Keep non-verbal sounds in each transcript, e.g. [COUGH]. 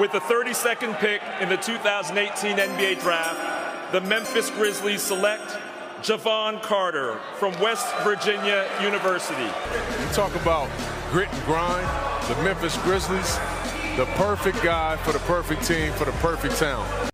With the 32nd pick in the 2018 NBA Draft, the Memphis Grizzlies select Jevon Carter from West Virginia University. You talk about grit and grind, the Memphis Grizzlies, the perfect guy for the perfect team for the perfect town.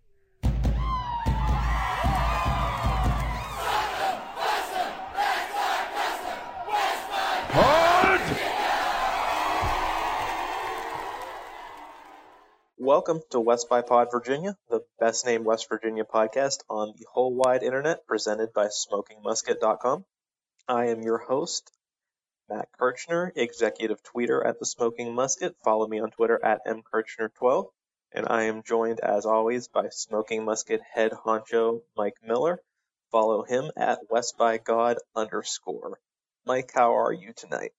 Welcome to West by Pod Virginia, the best named West Virginia podcast on the whole wide internet, presented by SmokingMusket.com. I am your host, Matt Kirchner, executive tweeter at the Smoking Musket. Follow me on Twitter at mkirchner12. And I am joined, as always, by Smoking Musket head honcho Mike Miller. Follow him at West by God underscore. Mike, how are you tonight?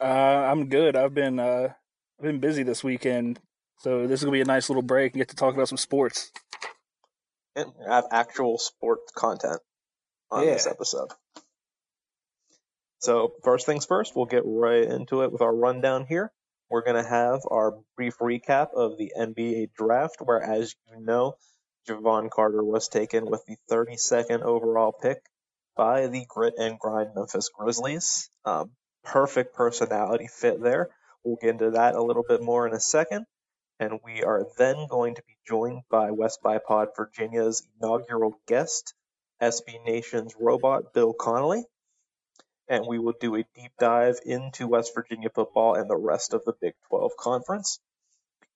Uh, I'm good. I've been uh, I've been busy this weekend so this is gonna be a nice little break and get to talk about some sports. And have actual sports content on Yeah. this episode. So first things first, we'll get right into it with our rundown here. We're gonna have our brief recap of the NBA draft, where as you know, Jevon Carter was taken with the 32nd overall pick by the grit and grind Memphis Grizzlies. Um, perfect personality fit there. We'll get into that a little bit more in a second. And we are then going to be joined by West by Pod Virginia's inaugural guest, SB Nation's robot, Bill Connelly. And we will do a deep dive into West Virginia football and the rest of the Big 12 conference.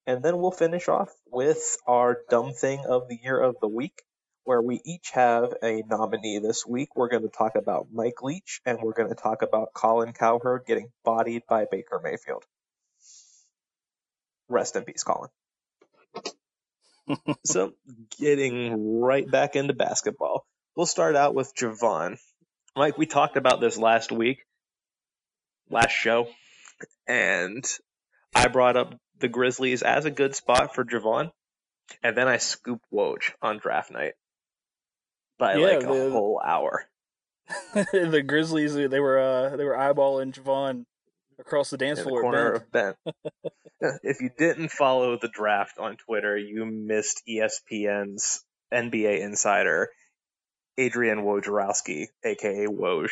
And then we'll finish off with our dumb thing of the year of the week, where we each have a nominee this week. We're going to talk about Mike Leach and we're going to talk about Colin Cowherd getting bodied by Baker Mayfield. Rest in peace, Colin. [LAUGHS] so, getting right back into basketball, we'll start out with Jevon. Mike, we talked about this last week, last show, and I brought up the Grizzlies as a good spot for Jevon, and then I scooped Woj on draft night by Yeah, like a the- whole hour. [LAUGHS] the Grizzlies they were uh, they were eyeballing Jevon across the dance the floor. at corner of Ben. if you didn't follow the draft on Twitter, you missed ESPN's NBA insider Adrian Wojnarowski, aka Woj,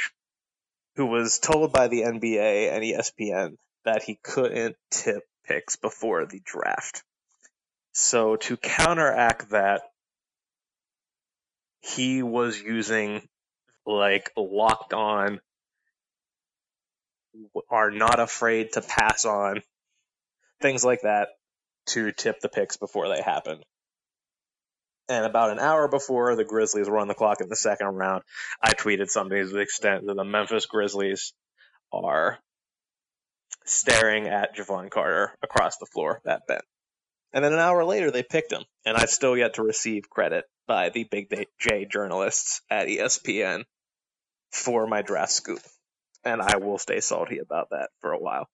who was told by the NBA and ESPN that he couldn't tip picks before the draft. So to counteract that, he was using like locked on are not afraid to pass on things like that to tip the picks before they happen. And about an hour before the Grizzlies were on the clock in the second round, I tweeted something to the extent that the Memphis Grizzlies are staring at Jevon Carter across the floor that Ben. And then an hour later, they picked him, and I've still yet to receive credit by the Big J journalists at ESPN for my draft scoop. And I will stay salty about that for a while.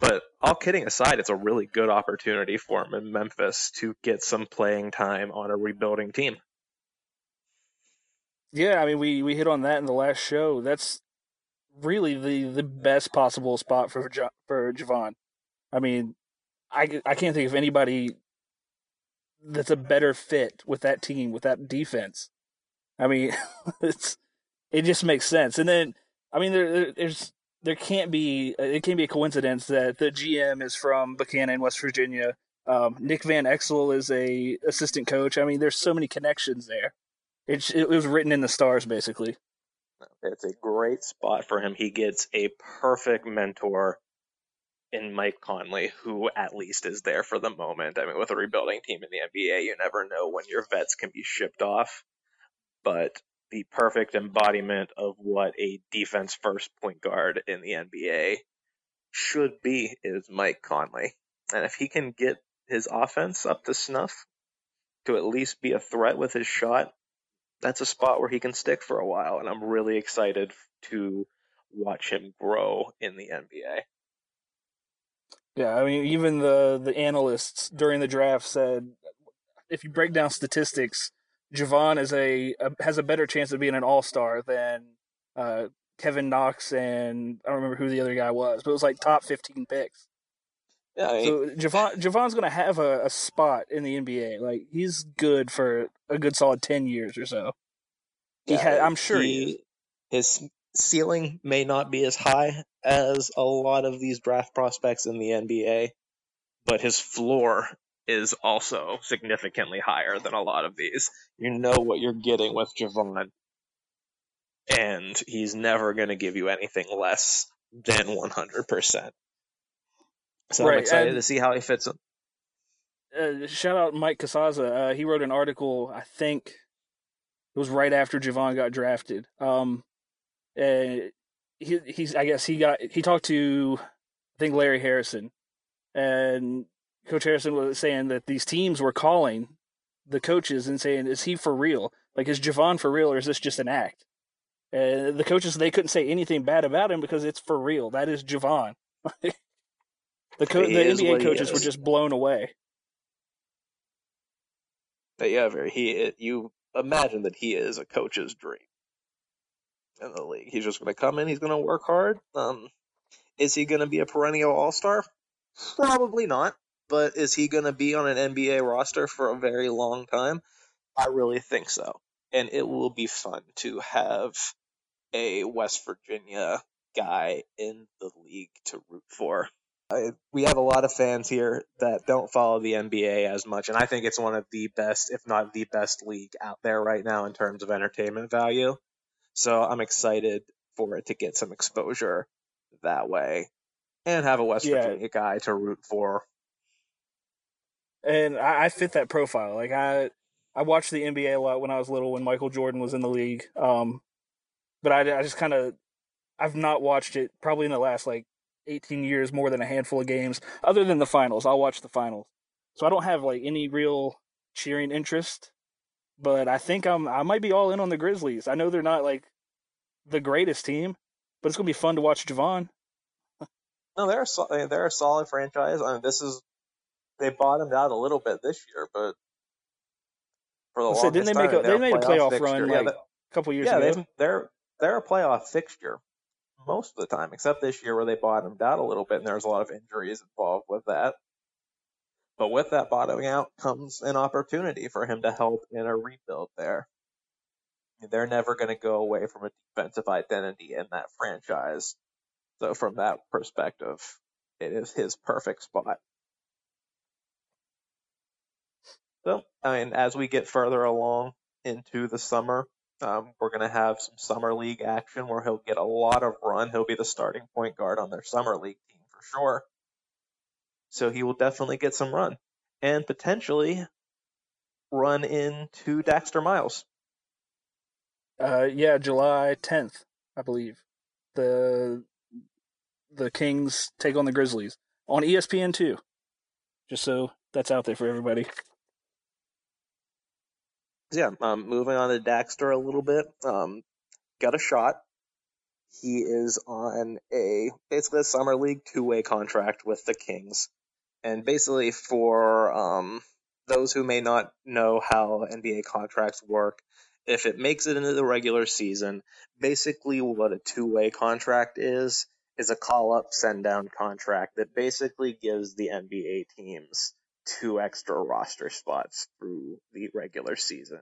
But all kidding aside, it's a really good opportunity for him in Memphis to get some playing time on a rebuilding team. Yeah, I mean we we hit on that in the last show. That's really the the best possible spot for for Jevon. I mean, I I can't think of anybody that's a better fit with that team with that defense. I mean, [LAUGHS] it's it just makes sense. And then I mean there there- there's there can't be it can't be a coincidence that the GM is from Buckhannon, West Virginia. Um, Nick Van Exel is a assistant coach. I mean, there's so many connections there. It's it was written in the stars, basically. It's a great spot for him. He gets a perfect mentor in Mike Conley, who at least is there for the moment. I mean, with a rebuilding team in the NBA, you never know when your vets can be shipped off. But the perfect embodiment of what a defense first point guard in the NBA should be is Mike Conley. And if he can get his offense up to snuff to at least be a threat with his shot, that's a spot where he can stick for a while. And I'm really excited to watch him grow in the NBA. Yeah, I mean, even the the analysts during the draft said if you break down statistics, Jevon is a, a has a better chance of being an all star than uh, Kevin Knox and I don't remember who the other guy was, but it was like top fifteen picks. Yeah, I mean, So Jevon Jevon's going to have a, a spot in the NBA. Like he's good for a good solid ten years or so. He yeah, had, I'm sure he, is. his ceiling may not be as high as a lot of these draft prospects in the NBA, but his floor is also significantly higher than a lot of these. You know what you're getting with Jevon, and he's never going to give you anything less than 100%. So I'm excited and- to see how he fits in. Uh, shout out Mike Casazza. Uh, he wrote an article. I think it was right after Jevon got drafted. Um, uh, he he's I guess he got he talked to I think Larry Harrison, and Coach Harrison was saying that these teams were calling the coaches and saying, "Is he for real? Like, is Jevon for real, or is this just an act?" And the coaches they couldn't say anything bad about him because it's for real. That is Jevon. [LAUGHS] the co- the NBA coaches were just blown away. But yeah, very he you imagine that he is a coach's dream in the league. He's just going to come in. He's going to work hard. Um, is he going to be a perennial All Star? Probably not. But is he going to be on an NBA roster for a very long time? I really think so. And it will be fun to have a West Virginia guy in the league to root for. I, we have a lot of fans here that don't follow the NBA as much, and I think it's one of the best, if not the best league out there right now in terms of entertainment value. So I'm excited for it to get some exposure that way and have a West Yeah. Virginia guy to root for. And I, I fit that profile. Like I, I watched the NBA a lot when I was little, when Michael Jordan was in the league. Um, but I, I just kind of, I've not watched it probably in the last like 18 years, more than a handful of games, other than the finals. I'll watch the finals, so I don't have like any real cheering interest. But I think I'm, I might be all in on the Grizzlies. I know they're not like the greatest team, but it's gonna be fun to watch Jevon. No, they're a, they're a solid franchise. I mean, this is they bottomed out a little bit this year, but for the longest didn't they make time, a- they're made a playoff run, Yeah, like, they- A couple years yeah, ago. they, they're they're a playoff fixture most of the time, except this year where they bottomed out a little bit, and there was a lot of injuries involved with that. But with that bottoming out comes an opportunity for him to help in a rebuild there. They're never going to go away from a defensive identity in that franchise. So from that perspective, it is his perfect spot. So, I mean, as we get further along into the summer, um, we're going to have some summer league action where he'll get a lot of run. He'll be the starting point guard on their summer league team for sure. So he will definitely get some run and potentially run into Daxter Miles. Uh, yeah, July 10th, I believe. The the Kings take on the Grizzlies on ESPN two. Just so that's out there for everybody. Yeah, um, moving on to Daxter a little bit. Um, got a shot. He is on a basically a summer league two way contract with the Kings, and basically for um, those who may not know how NBA contracts work, if it makes it into the regular season, basically what a two way contract is is a call up send down contract that basically gives the NBA teams two extra roster spots through the regular season,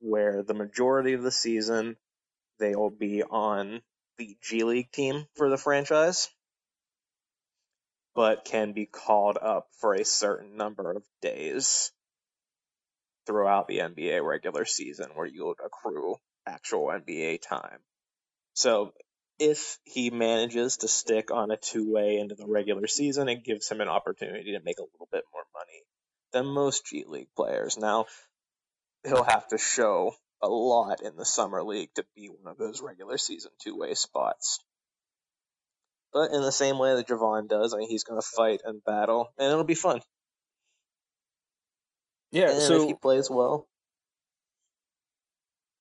where the majority of the season they will be on the G League team for the franchise, but can be called up for a certain number of days throughout the NBA regular season where you would accrue actual NBA time. So if he manages to stick on a two way into the regular season, it gives him an opportunity to make a little bit more money than most G League players. Now, he'll have to show a lot in the summer league to be one of those regular season two way spots. But in the same way that Jevon does, I mean, he's going to fight and battle, and it'll be fun. Yeah, and if he plays well,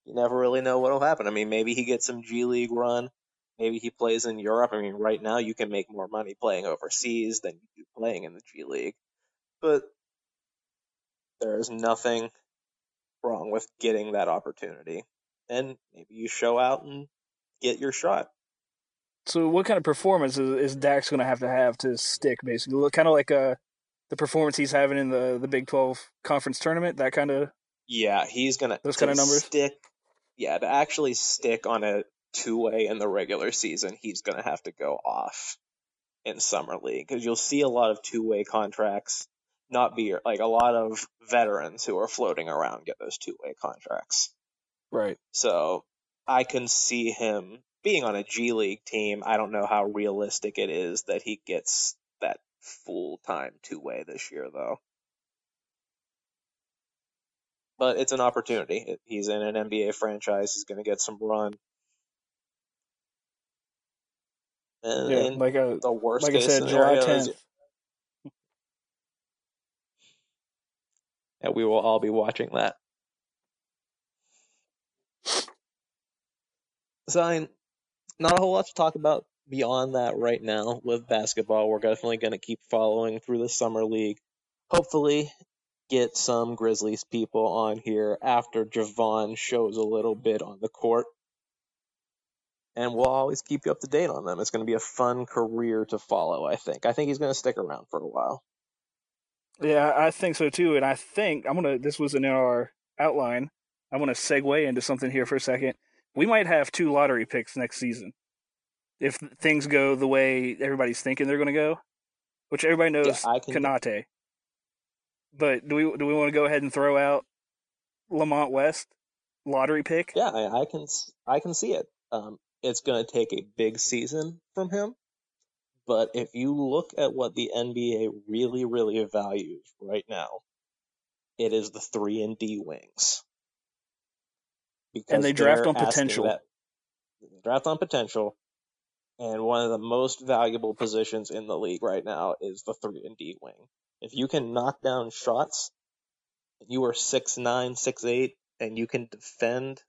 you never really know what'll happen. I mean, maybe he gets some G League run. Maybe he plays in Europe. I mean, right now you can make more money playing overseas than you do playing in the G League. But there is nothing wrong with getting that opportunity. And maybe you show out and get your shot. So, what kind of performance is, is Dax going to have to have to stick? Basically, kind of like uh, the performance he's having in the the Big Twelve conference tournament. That kind of Yeah, he's gonna Those kinda numbers? stick. Yeah, to actually stick on a two way in the regular season, he's gonna have to go off in summer league because you'll see a lot of two way contracts not be like a lot of veterans who are floating around get those two way contracts. right. So I can see him being on a G League team. I don't know how realistic it is that he gets that full time two way this year, though. But it's an opportunity. He's in an NBA franchise. He's going to get some run. And, Yeah, and like a the worst like I said, July scenario is tenth. that we will all be watching that. So, I mean, not a whole lot to talk about beyond that right now with basketball. We're definitely going to keep following through the summer league. Hopefully, get some Grizzlies people on here after Jevon shows a little bit on the court. And we'll always keep you up to date on them. It's going to be a fun career to follow, I think. I think he's going to stick around for a while. Yeah, I think so too. And I think I'm gonna. This was in our outline. I'm gonna segue into something here for a second. We might have two lottery picks next season if things go the way everybody's thinking they're gonna go, which everybody knows I can- Konate. But do we do we want to go ahead and throw out Lamont West lottery pick? Yeah, I, I can I can see it. Um, it's going to take a big season from him, but if you look at what the NBA really really values right now, it is the three and D wings. Because And they draft on potential. That, draft on potential, and one of the most valuable positions in the league right now is the three and D wing. If you can knock down shots, you are six nine, six eight, and you can defend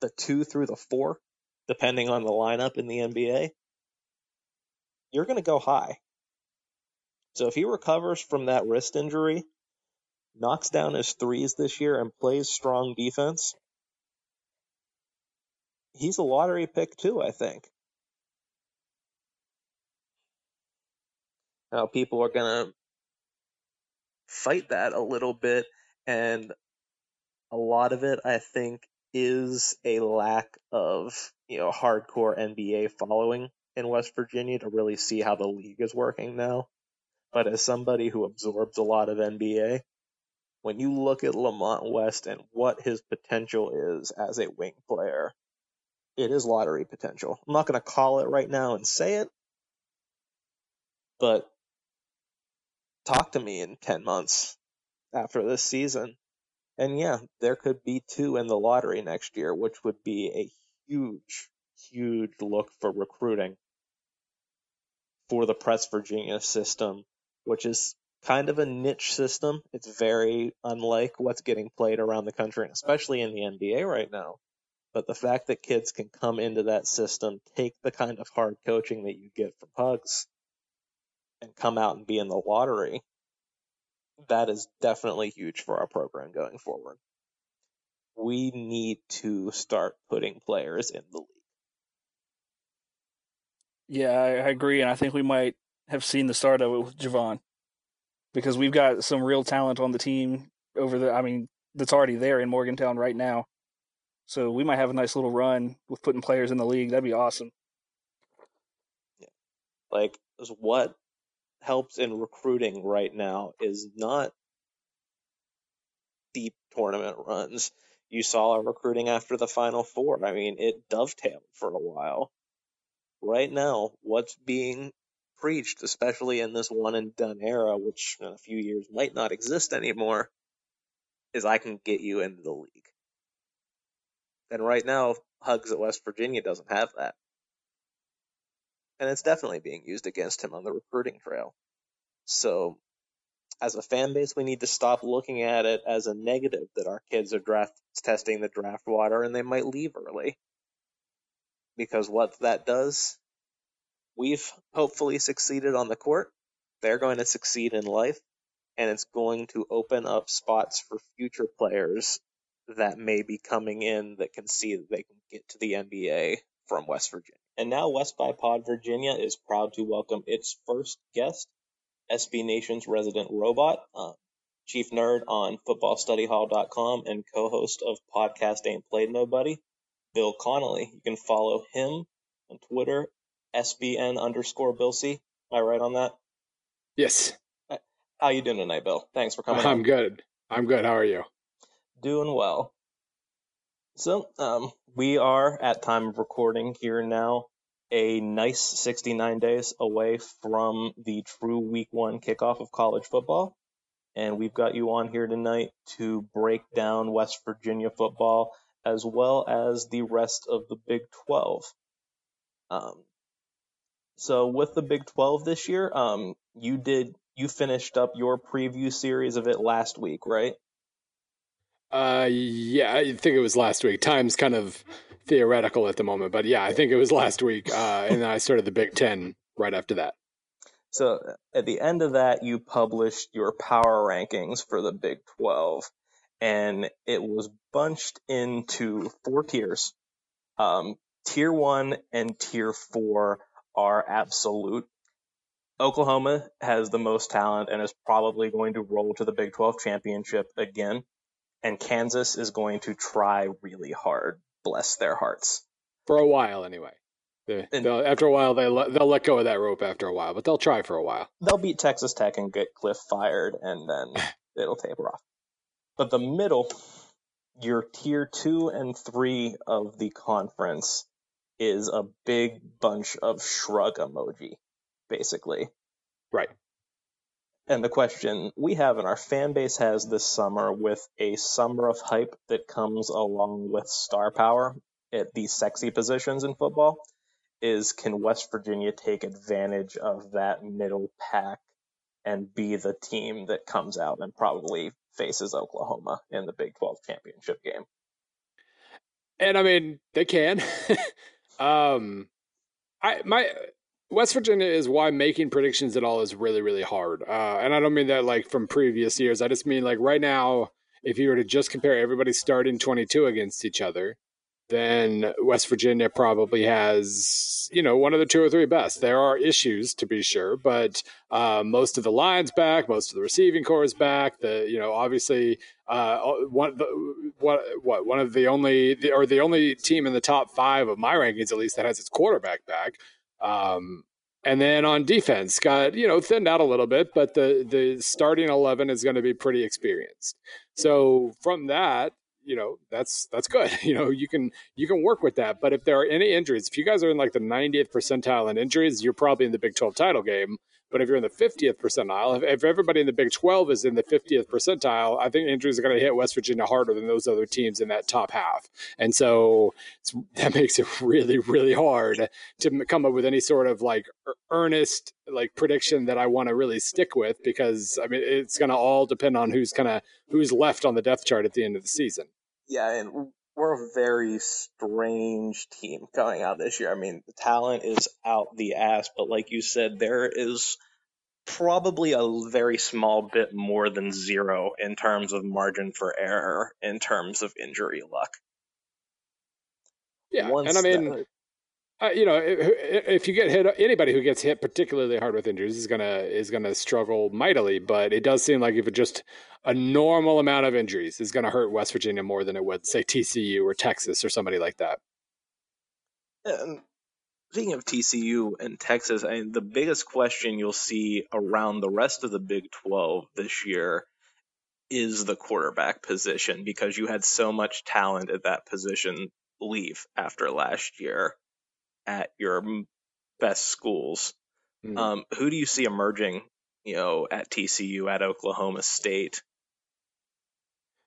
the two through the four, depending on the lineup in the NBA, you're going to go high. So if he recovers from that wrist injury, knocks down his threes this year, and plays strong defense, he's a lottery pick too, I think. Now people are going to fight that a little bit, and a lot of it, I think, is a lack of you know hardcore NBA following in West Virginia to really see how the league is working now. But as somebody who absorbs a lot of NBA, when you look at Lamont West and what his potential is as a wing player, it is lottery potential. I'm not going to call it right now and say it, but talk to me in 10 months after this season. And yeah, there could be two in the lottery next year, which would be a huge, huge look for recruiting for the Press Virginia system, which is kind of a niche system. It's very unlike what's getting played around the country, especially in the NBA right now. But the fact that kids can come into that system, take the kind of hard coaching that you get from Hugs, and come out and be in the lottery, that is definitely huge for our program going forward. We need to start putting players in the league. Yeah, I, I agree, and I think we might have seen the start of it with Jevon because we've got some real talent on the team over the. I mean, that's already there in Morgantown right now. So we might have a nice little run with putting players in the league. That'd be awesome. Yeah. Like, what helps in recruiting right now is not deep tournament runs. You saw our recruiting after the Final Four. I mean, it dovetailed for a while. Right now, what's being preached, especially in this one and done era, which in a few years might not exist anymore, is I can get you into the league. And right now, Hugs at West Virginia doesn't have that. And it's definitely being used against him on the recruiting trail. So, as a fan base, we need to stop looking at it as a negative that our kids are draft testing the draft water and they might leave early. Because what that does, we've hopefully succeeded on the court. They're going to succeed in life, and it's going to open up spots for future players that may be coming in that can see that they can get to the NBA from West Virginia. And now West by Pod Virginia is proud to welcome its first guest, SB Nation's resident robot, uh, chief nerd on footballstudyhall.com and co-host of Podcast Ain't Played Nobody, Bill Connelly. You can follow him on Twitter, SBN underscore Bill C. Am I right on that? Yes. How you doing tonight, Bill? Thanks for coming. I'm on. good. I'm good. How are you? Doing well. So, um, we are at time of recording here now, a nice 69 days away from the true week one kickoff of college football. And we've got you on here tonight to break down West Virginia football as well as the rest of the Big 12. Um, so with the Big 12 this year, um, you did, you finished up your preview series of it last week, right? Uh, yeah, I think it was last week. Time's kind of theoretical at the moment, but yeah, I think it was last week. Uh, [LAUGHS] and then I started the Big Ten right after that. So at the end of that, you published your power rankings for the Big 12, and it was bunched into four tiers. Um, tier one and tier four are absolute. Oklahoma has the most talent and is probably going to roll to the Big 12 championship again. And Kansas is going to try really hard. Bless their hearts. For a while, anyway. They, And- after a while, they let, they'll let go of that rope after a while, but they'll try for a while. They'll beat Texas Tech and get Kliff fired, and then [LAUGHS] it'll taper off. But the middle, your tier two and three of the conference, is a big bunch of shrug emoji, basically. Right. And the question we have and our fan base has this summer with a summer of hype that comes along with star power at these sexy positions in football is can West Virginia take advantage of that middle pack and be the team that comes out and probably faces Oklahoma in the Big 12 championship game? And I mean, they can. [LAUGHS] um, I my West Virginia is why making predictions at all is really really hard. Uh, and I don't mean that like from previous years. I just mean like right now, if you were to just compare everybody starting twenty two against each other, then West Virginia probably has you know one of the two or three best. There are issues to be sure, but uh, most of the lines back, most of the receiving corps is back. The you know obviously uh, one the, what what one of the only the, or the only team in the top five of my rankings at least that has its quarterback back. Um, and then on defense, got you know thinned out a little bit, but the the starting eleven is going to be pretty experienced. So from that, you know that's that's good. [LAUGHS] You know you can you can work with that. But if there are any injuries, if you guys are in like the 90th percentile in injuries, you're probably in the Big 12 title game. But if you're in the 50th percentile, if, if everybody in the Big 12 is in the 50th percentile, I think injuries are going to hit West Virginia harder than those other teams in that top half. And so [LAUGHS] that makes it really, really hard to come up with any sort of like earnest like prediction that I want to really stick with because I mean it's going to all depend on who's kind of who's left on the depth chart at the end of the season. Yeah, and we're a very strange team coming out this year. I mean, the talent is out the ass, but like you said, there is probably a very small bit more than zero in terms of margin for error in terms of injury luck. Yeah, Once and I mean. that- Uh, you know, if, you get hit, anybody who gets hit particularly hard with injuries is gonna is gonna struggle mightily. But it does seem like if it just a normal amount of injuries is gonna hurt West Virginia more than it would say TCU or Texas or somebody like that. And speaking of TCU and Texas, I mean, the biggest question you'll see around the rest of the Big 12 this year is the quarterback position because you had so much talent at that position leave after last year at your best schools. Mhm. Um, who do you see emerging, you know, at TCU, at Oklahoma State?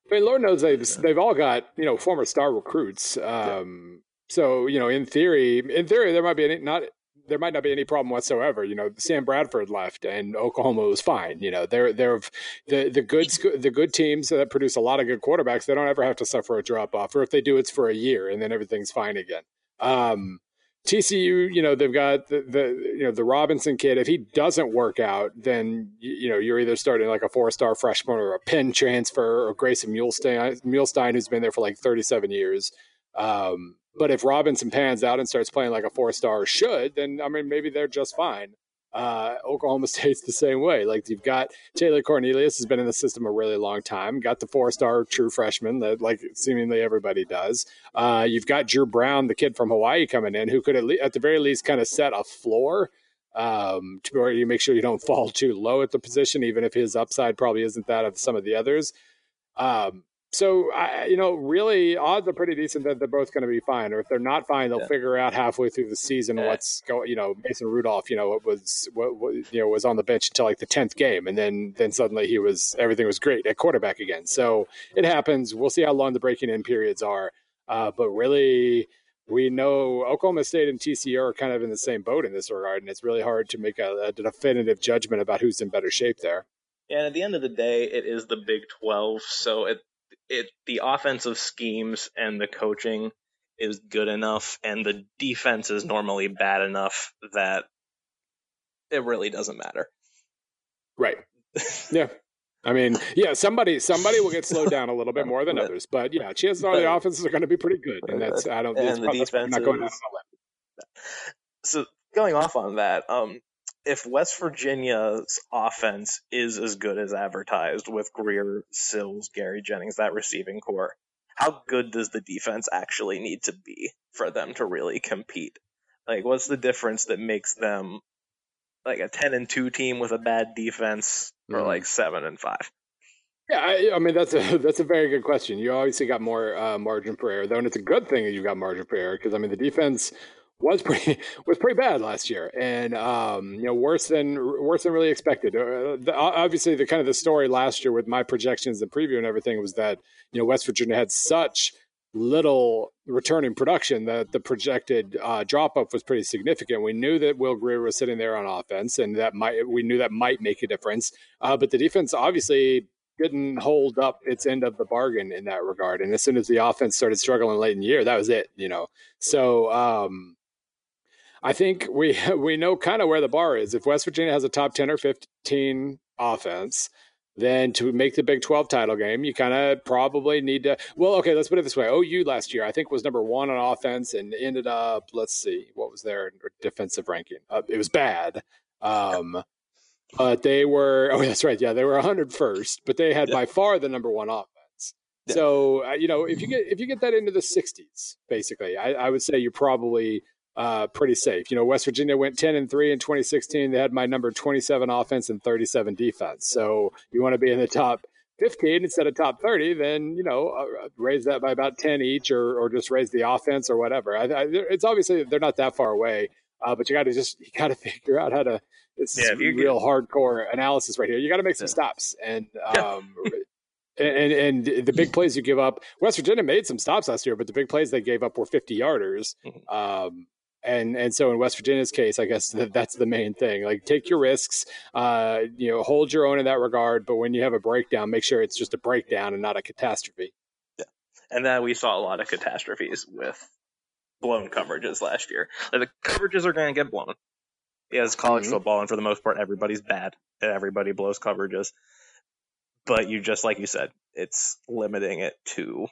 I mean, Lord knows they've they've all got you know former star recruits. Um, So you know, in theory, in theory, there might be any, not there might not be any problem whatsoever. You know, Sam Bradford left, and Oklahoma was fine. You know, they're they're the the good the good teams that produce a lot of good quarterbacks. They don't ever have to suffer a drop off, or if they do, it's for a year, and then everything's fine again. Um, TCU, you know, they've got the, the you know the Robinson kid. If he doesn't work out, then you, know you're either starting like a four star freshman or a Penn transfer or Grayson Muehlstein, Muehlstein, who's been there for like 37 years. Um, but if Robinson pans out and starts playing like a four star should, then I mean maybe they're just fine. Uh, Oklahoma [LAUGHS] State's the same way. Like you've got Taylor Cornelius has been in the system a really long time. Got the four star true freshman that like seemingly everybody does. Uh, you've got Dru Brown, the kid from Hawaii, coming in who could at, le- at the very least kind of set a floor um, to where you make sure you don't [LAUGHS] fall too low at the position, even if his upside probably isn't that of some of the others. Um, so I, you know, really, odds are pretty decent that they're both going to be fine. Or if they're not fine, they'll yeah. figure out halfway through the season yeah. what's going. You know, Mason Rudolph, you know, was what, what, you know was on the bench until like the tenth game, and then then suddenly he was everything was great at quarterback again. So it happens. We'll see how long the breaking in periods are. Uh, but really, we know Oklahoma State and TCU are kind of in the same boat in this regard, and it's really hard to make a, a definitive judgment about who's in better shape there. Yeah, and at the end of the day, it is the Big 12, so it it the offensive schemes and the coaching is good enough, and the defense is normally bad enough that it really doesn't matter. Right. [LAUGHS] Yeah. I mean, yeah, somebody somebody will get slowed down a little bit more than others, but yeah, chances are the offenses are going to be pretty good, and that's I don't. And the defense not going So going off on that, um, if West Virginia's offense is as good as advertised with Grier, Sills, Gary Jennings, that receiving corps, how good does the defense actually need to be for them to really compete? Like, what's the difference that makes them like a ten and two team with a bad defense, or mm. like seven and five? Yeah, I, I, mean that's a [LAUGHS] that's a very good question. You obviously got more uh, margin for error, though, and it's a good thing that you've got margin for error because I mean the defense was pretty [LAUGHS] was pretty bad last year, and um, you know worse than worse than really expected. Uh, the, obviously, the kind of the story last year with my projections and preview and everything was that you know West Virginia had such little return in production that the projected uh, drop off was pretty significant. We knew that Will Grier was sitting there on offense, and that might we knew that might make a difference. Uh, but the defense obviously didn't hold up its end of the bargain in that regard. And as soon as the offense started struggling late in the year, that was it. You know, so. Um, I think we [LAUGHS] we know kind of where the bar is. If West Virginia has a top 10 or 15 offense, then to make the Big 12 title game, you kind of probably need to. Well, okay, let's put it this way. OU last year, I think, was number one on offense and ended up, let's see, what was their defensive ranking? Uh, it was bad. Um, but they were, [LAUGHS] oh, that's right. Yeah, they were 101st, but they had yeah. by far the number one offense. Yeah. So, uh, you know, if you get if you get that into the 60s, basically, I, I would say you're probably uh, pretty safe. You know, West Virginia went 10 and 3 in 2016. They had my number 27 offense and 37 defense. So you want to be in the top 15 instead of top 30, then, you know, uh, raise that by about 10 each or, or just raise the offense or whatever. I, I, it's obviously they're not that far away, uh, but you got to just, you got to [LAUGHS] figure out how to, it's yeah, real get, hardcore analysis right here. You got to make some yeah. stops. And, um, and, and the big plays you give up. West Virginia made some stops last year, but the big plays they gave up were 50 yarders. Mm-hmm. Um, and and so in West Virginia's case, I guess that, that's the main thing. Like take your risks, uh, you know, hold your own in that regard. But when you have a breakdown, make sure it's just a breakdown and not a catastrophe. Yeah, and then we saw a lot of catastrophes with blown coverages last year. Like the coverages are going to get blown. Yeah, it's college mm-hmm. football, and for the most part, everybody's bad. And everybody blows coverages. But you just like you said, it's limiting it to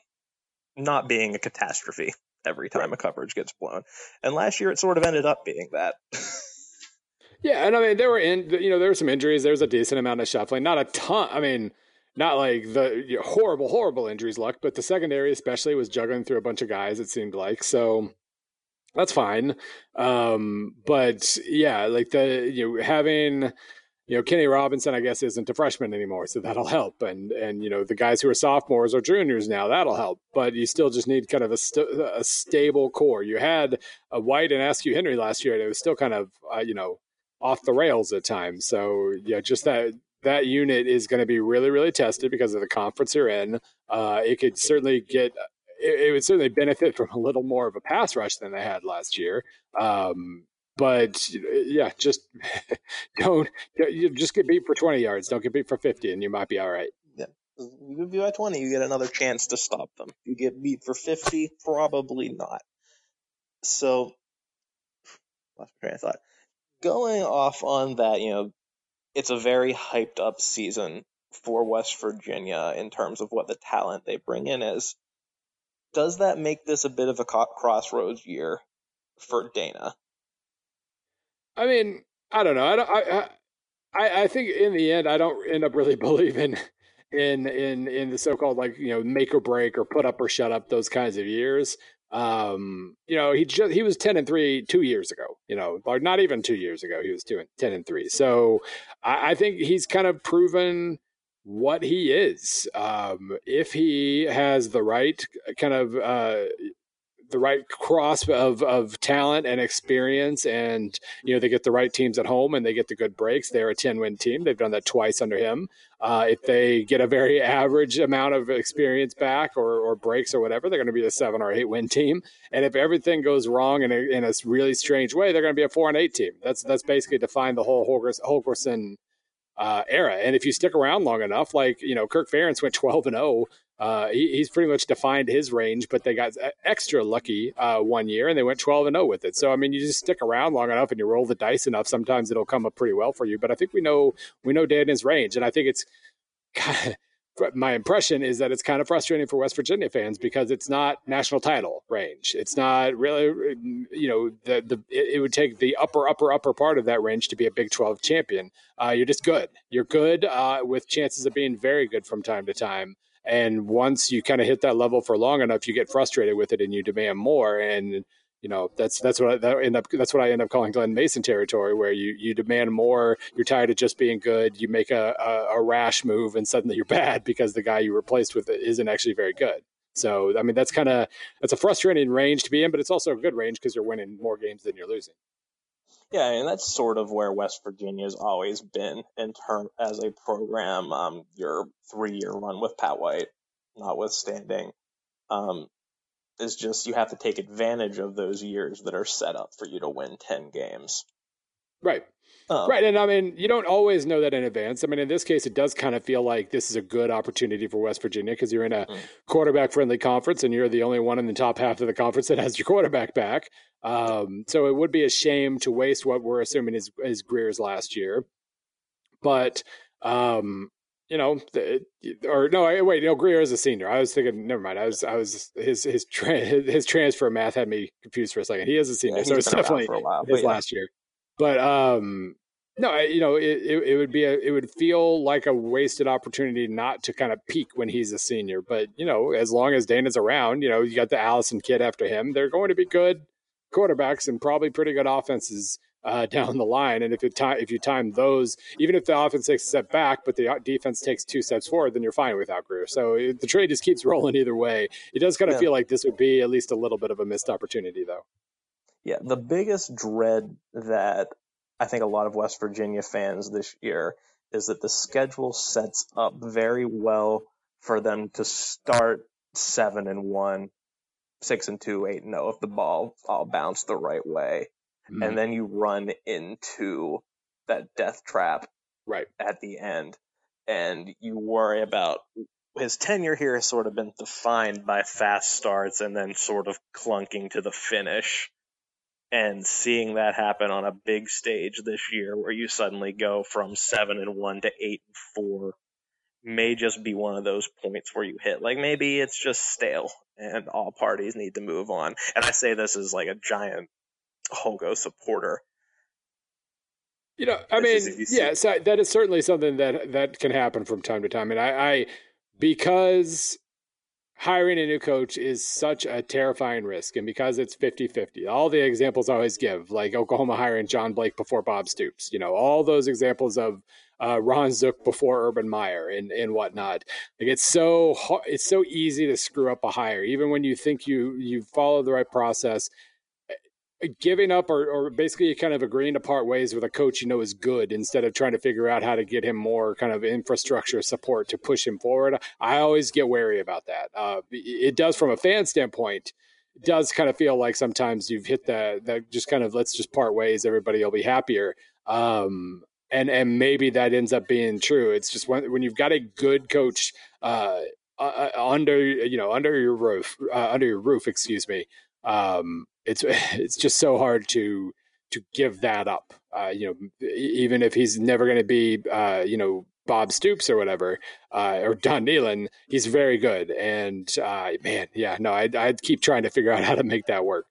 not being a catastrophe every time a coverage gets blown. And last year it sort of ended up being that. [LAUGHS] yeah, and I mean there were in you know there were some injuries. There was a decent amount of shuffling, not a ton. I mean, not like the horrible horrible injuries luck, but the secondary especially was juggling through a bunch of guys. It seemed like so. That's fine, um, but yeah, like the you know having you know, Kenny Robinson, I guess, isn't a freshman anymore, so that'll help. And and you know, the guys who are sophomores or juniors now, that'll help. But you still just need kind of a, st- a stable core. You had a White and Askew Henry last year, and it was still kind of uh, you know off the rails at times. So yeah, just that that unit is going to be really really tested because of the conference you're in. Uh, it could certainly get. It, would certainly benefit from a little more of a pass rush than they had last year. Um, but uh, yeah, just [LAUGHS] don't you just get beat for 20 yards. Don't get beat for 50, and you might be all right. Yeah, you get beat by 20, you get another chance to stop them. You get beat for 50, probably not. So, lost train of thought. Going off on that, you know, it's a very hyped up season for West Virginia in terms of what the talent they bring in is. does that make this a bit of a crossroads year for Dana? I mean, I don't know. I don't. I, I, I think in the end, I don't end up really [LAUGHS] believing in in in the so-called like you know make or break or put up or shut up those kinds of years. Um, you know, he just he was ten and three two years ago. You know, or not even two years ago, he was two and ten and three. So I, I think he's kind of proven what he is. Um, if he has the right kind of uh, the right cross of of talent and experience, and you know they get the right teams at home and they get the good breaks. They're a ten win team. They've done that twice under him. Uh, if they get a very average amount of experience back or or breaks or whatever, they're going to be a seven or eight win team. And if everything goes wrong in a, in a really strange way, they're going to be a four and eight team. That's that's basically defined the whole Holgorsen uh, era. And if you stick around long enough, like you know, Kirk Ferentz went twelve and zero. Uh, he, he's pretty much defined his range, but they got extra lucky uh, one year and they went 12 and 0 with it. So I mean, you just stick around long enough and you roll the dice enough, sometimes it'll come up pretty well for you. But I think we know we know Dana's range, and I think it's [LAUGHS] my impression is that it's kind of frustrating for West Virginia fans because it's not national title range. It's not really, you know, the the it, would take the upper upper upper part of that range to be a Big 12 champion. Uh, you're just good. You're good uh, with chances of being very good from time to time. And once you kind of hit that level for long enough, you get frustrated with it and you demand more. And you know that's that's what I, that end up that's what I end up calling Glen Mason territory, where you you demand more. You're tired of just being good. You make a, a, a rash move, and suddenly you're [LAUGHS] bad because the guy you replaced with it isn't actually very good. So I mean that's kind of that's a frustrating range to be in, but it's also a good range because you're winning more games than you're losing. Yeah, and that's sort of where West Virginia's always been in term as a program. Um, your three-year run with Pat White, notwithstanding, um, is just you have to take advantage of those years that are set up for you to win ten games. Right. Um, right. And I mean, you don't always know that in advance. I mean, in this case, it does kind of feel like this is a good opportunity for West Virginia because you're in a mm. quarterback friendly conference and you're the only one in the top half of the conference that has your quarterback back. Um, so it would be a shame to waste what we're assuming is, is Grier's last year. But, um, you know, or no, wait, no, Grier is a senior. I was thinking, never mind. I was, I was his his tra- his transfer math had me confused for a second. He is a senior, yeah, so it's definitely his yeah. last year. But um, no, you know, it, it, it, would be a, it would feel like a wasted opportunity not to kind of peak when he's a senior. But you know, as long as Dana's around, you know, you got the Allison kid after him. They're going to be good quarterbacks and probably pretty good offenses uh, [LAUGHS] down the line. And if you time if you time those, even if the offense takes a step back, but the defense takes two steps forward, then you're fine without Grier. So the trade just keeps [LAUGHS] rolling either way. It does kind of yeah. feel like this would be at least a little bit of a missed opportunity, though. Yeah, the biggest dread that I think a lot of West Virginia fans this year is that the schedule sets up very well for them to start seven and one six and two, eight and zero if the ball all bounced the right way, mm. and then you run into that death trap right at the end, and you worry about his tenure here has sort of been defined by fast starts and then sort of clunking to the finish. And seeing that happen on a big stage this year, where you suddenly go from seven and one to eight and four, may just be one of those points where you hit. Like maybe it's just stale and all parties need to move on. And I say this as like a giant Holgo supporter. You know, I mean, yeah, so that is certainly something that that can happen from time to time. And I, I because hiring a new coach is such a terrifying risk and because it's 50-50 all the examples i always give like oklahoma hiring john blake before bob stoops you know all those examples of uh, Ron Zook before Urban Meyer and, and whatnot. Like it's so it's so easy to screw up a hire, even when you think you you follow the right process. Giving up or, or basically kind of agreeing to part ways with a coach you know is good instead of trying to figure out how to get him more kind of infrastructure support to push him forward. I always get wary about that. Uh, it does from a fan standpoint it does kind of feel like sometimes you've hit that that just kind of let's just part ways everybody will be happier um, and and maybe that ends up being true. It's just when when you've got a good coach uh, uh, uh under you know under your roof uh, under your roof, excuse me. Um, it's [LAUGHS] it's just so hard to to give that up. Uh, you know, even if he's never going to be uh, you know Bob Stoops or whatever, uh, or Don Nehlen, he's very good. And uh, man, yeah, no, I'd, I'd keep trying to figure out [LAUGHS] how to make that work.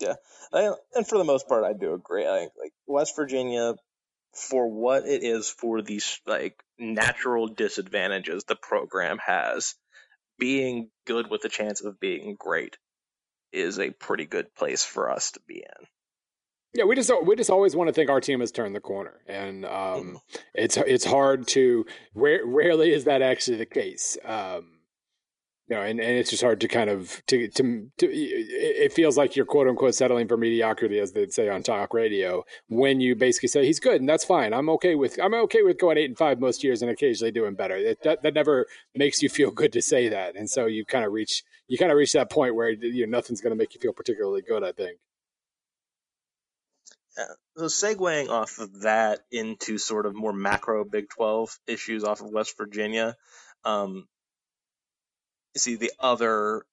Yeah, I, and for the most part, I do agree. I like West Virginia, for what it is, for these like natural disadvantages the program has, being good with a chance of being great is a pretty good place for us to be in. Yeah, we just we just always want to think our team has turned the corner, and um, it's it's hard to rare, rarely is that actually the case. Um, know, and, and it's just hard to kind of to, to to it feels like you're quote unquote settling for mediocrity, as they'd say on talk radio, when you basically say he's good and that's fine. I'm okay with I'm okay with going eight and five most years and occasionally doing better. It, that that never makes you feel good to say that, and so you kind of reach you kind of reach that point where you know nothing's going to make you feel particularly good. I think. Yeah. So segueing off of that into sort of more macro Big 12 issues off of West Virginia, um, see the other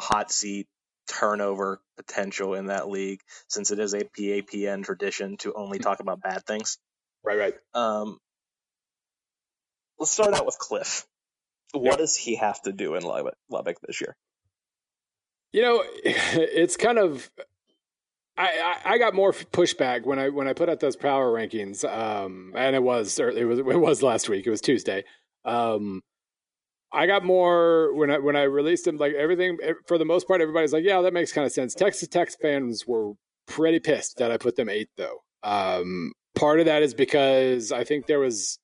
hot seat turnover potential in that league, since it is a PAPN tradition to only talk about bad things. [LAUGHS] Right, right. Um, let's start out with Kliff. What Yep. does he have to do in Lubbock, Lubbock this year? You know, [LAUGHS] it's kind of. I, I, I got more pushback when I when I put out those power rankings, um, and it was it was it was last week. It was Tuesday. Um, I got more when I when I released them. Like everything, eh, for the most part, everybody's like, "Yeah, that makes kind of sense." Texas Tech fans were pretty pissed that I put them eighth, though. Um, part of that is because I think there was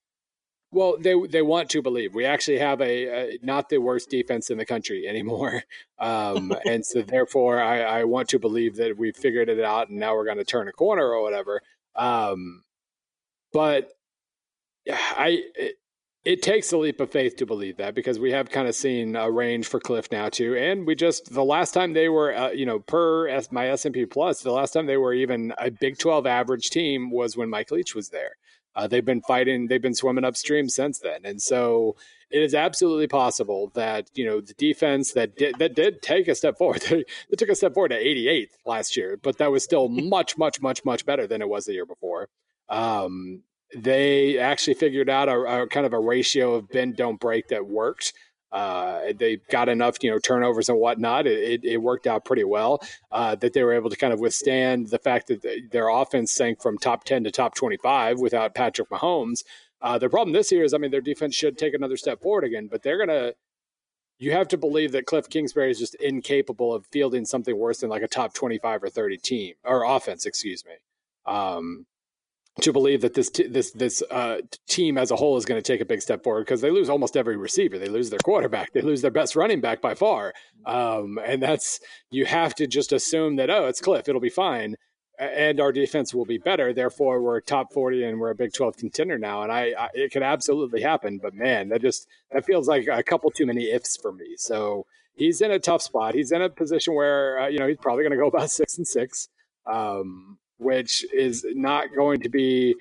well, they they want to believe we actually have a, a not the worst defense in the country anymore, [LAUGHS] um, and so therefore I, I want to believe that we figured it out and now we're going to turn a corner or whatever. Um, but I it, it takes a leap of faith to believe that because we have kind of seen a range for Kliff now too, and we just the last time they were uh, you know per S, my S and P plus the last time they were even a Big Twelve average team was when Mike Leach was there. Uh, they've been fighting, they've been swimming upstream since then, and so it is absolutely possible that you know the defense that did that did take a step forward. [LAUGHS] They, they took a step forward to 88th last year, but that was still much, much, much, much better than it was the year before. Um, they actually figured out a, a kind of a ratio of bend don't break that worked. Uh, they got enough, you know, turnovers and whatnot. It, it, it worked out pretty well. Uh, that they were able to kind of withstand the fact that the, their offense sank from top ten to top twenty-five without Patrick Mahomes. Uh, the problem this year is, I mean, their defense should take another step forward again, but they're gonna. You have to believe that Kliff Kingsbury is just incapable of fielding something worse than like a top twenty-five or thirty team or offense, excuse me. Um, to believe that this t- this this uh, team as a whole is going to take a big step forward because they lose almost every receiver. They lose their quarterback. They lose their best running back by far. Um, and that's you have to just assume that oh, it's Kliff. It'll be fine, and our defense will be better. Therefore, we're top forty and we're a Big Twelve contender now. And I, I it could absolutely happen. But man, that just that feels like a couple too many ifs for me. So he's in a tough spot. He's in a position where uh, you know he's probably going to go about six and six. Um, which is not going to be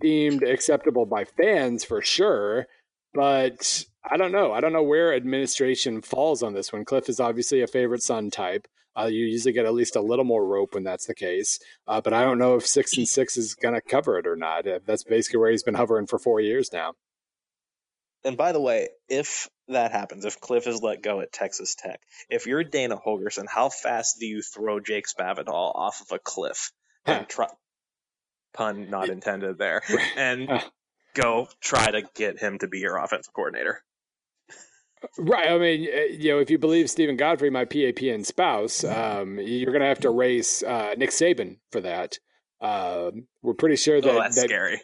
deemed acceptable by fans for sure. But I don't know. I don't know where administration falls on this one. Kliff is obviously a favorite son type. Uh, you usually get at least a little more rope when that's the case. Uh, but I don't know if six and six is going to cover it or not. Uh, That's basically where he's been hovering for four years now. And by the way, if that happens, if Kliff is let go at Texas Tech, if you're Dana Holgorsen, how fast do you throw Jake Spavital off of a cliff and try, pun not intended there, [LAUGHS] and Uh. go try to get him to be your offensive coordinator? Right. I mean, uh, you know, if you believe Steven Godfrey, my PAPN spouse, um, you're going to have to race uh, Nick Saban for that. Um, we're pretty sure that, oh, that's that scary.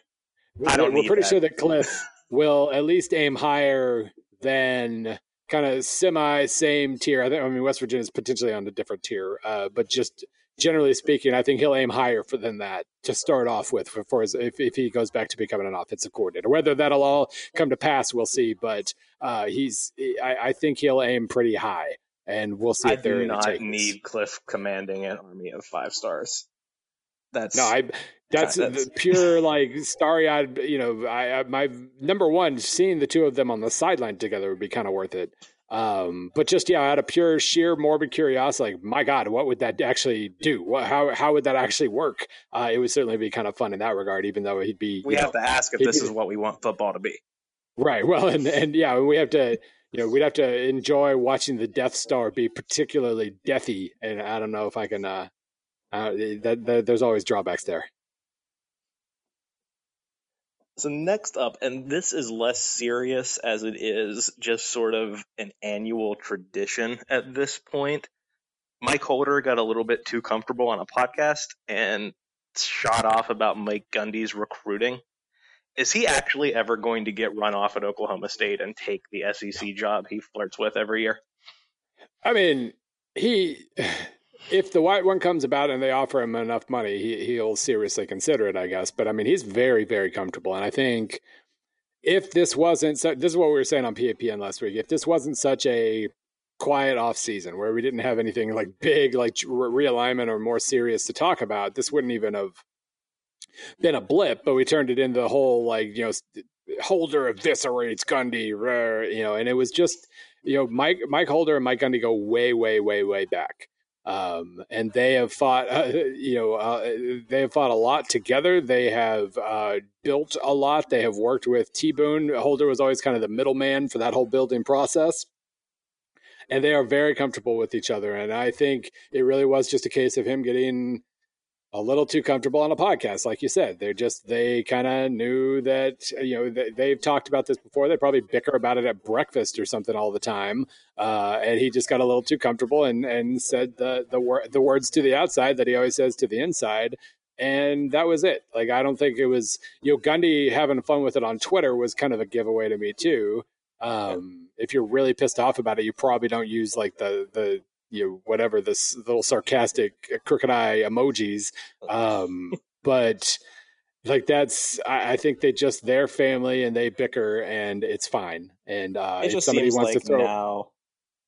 we're, I don't we're pretty that. sure that [LAUGHS] Kliff will at least aim higher than kind of semi same tier. I think. I mean, West Virginia is potentially on a different tier, uh, but just generally speaking, I think he'll aim higher for than that to start off with for, his, if if he goes back to becoming an offensive coordinator. Whether that'll all come to pass, we'll see. But uh, he's, I, I think he'll aim pretty high, and we'll see I if they're do not need Kliff commanding an army of five stars. That's No, I. That's, that's- pure like starry eyed. You know, I, I my number one seeing the two of them on the sideline together would be kind of worth it. Um, but just yeah, out of pure sheer morbid curiosity, like my God, what would that actually do? What how how would that actually work? Uh, it would certainly be kind of fun in that regard, even though he'd be we have know, to ask if this be- is what we want football to be. Right. Well, and and yeah, we have to, you know, we'd have to enjoy watching the Death Star be particularly deathy, and I don't know if I can. uh, uh that, that there's always drawbacks there. So next up, and this is less serious as it is just sort of an annual tradition at this point. Mike Holder got a little bit too comfortable on a podcast and shot off about Mike Gundy's recruiting. Is he actually ever going to get run off at Oklahoma State and take the SEC job he flirts with every year? I mean, he if the white one comes about and they offer him enough money, he he'll seriously consider it, I guess. But I mean, he's very very comfortable, and I think if this wasn't so, this is what we were saying on PAPN last week. If this wasn't such a quiet off season where we didn't have anything like big like realignment or more serious to talk about, this wouldn't even have been a blip. But we turned it into the whole like you know Holder eviscerates Gundy, you know, and it was just you know Mike Mike Holder and Mike Gundy go way way way way back. Um, and they have fought, [LAUGHS] uh, you know, uh, they have fought a lot together. They have uh, built a lot. They have worked with T Boone. Holder was always kind of the middleman for that whole building process. And they are very comfortable with each other. And I think it really was just a case of him getting a little too comfortable on a podcast, like you said. They're just they kind of knew that you know they, they've talked about this before. They probably bicker about it at breakfast or something all the time, uh, and he just got a little too comfortable and and said the the wor- the words to the outside that he always says to the inside. And that was it. Like I don't think it was you know Gundy having fun with it on Twitter was kind of a giveaway to me too. Um, if you're really pissed off about it, you probably don't use like the the you know, whatever this little sarcastic uh, crooked eye emojis. Um, but like that's I, I, think they just their family and they bicker and it's fine. And uh, it just somebody seems wants like to throw now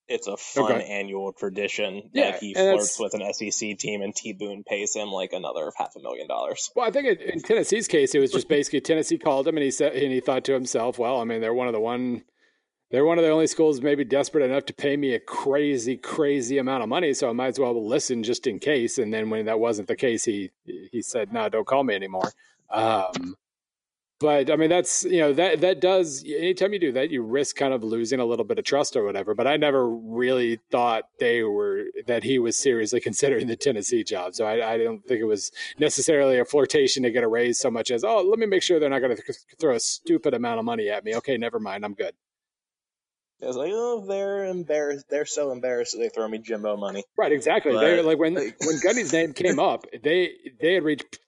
it's a fun okay. annual tradition that yeah, he flirts with an SEC team and T Boone pays him like another half a million dollars. Well, I think in Tennessee's case, it was just [LAUGHS] basically Tennessee called him and he said and he thought to himself, well, I mean, they're one of the one they're one of the only schools maybe desperate enough to pay me a crazy, crazy amount of money, so I might as well listen just in case. And then when that wasn't the case, he he said, "No, don't call me anymore." Um, but I mean, that's you know that that does. Anytime you do that, you risk kind of losing a little bit of trust or whatever. But I never really thought they were that he was seriously [LAUGHS] considering the Tennessee job. So I, I don't think it was necessarily a flirtation to get a raise so much as, oh, let me make sure they're not going to th- throw a stupid amount of money at me. Okay, never mind, I'm good. I was like, oh, they're embarrassed. They're so embarrassed that they throw me Jimbo money. Right, exactly. But, they like when like, when Gundy's name came up, they they had reached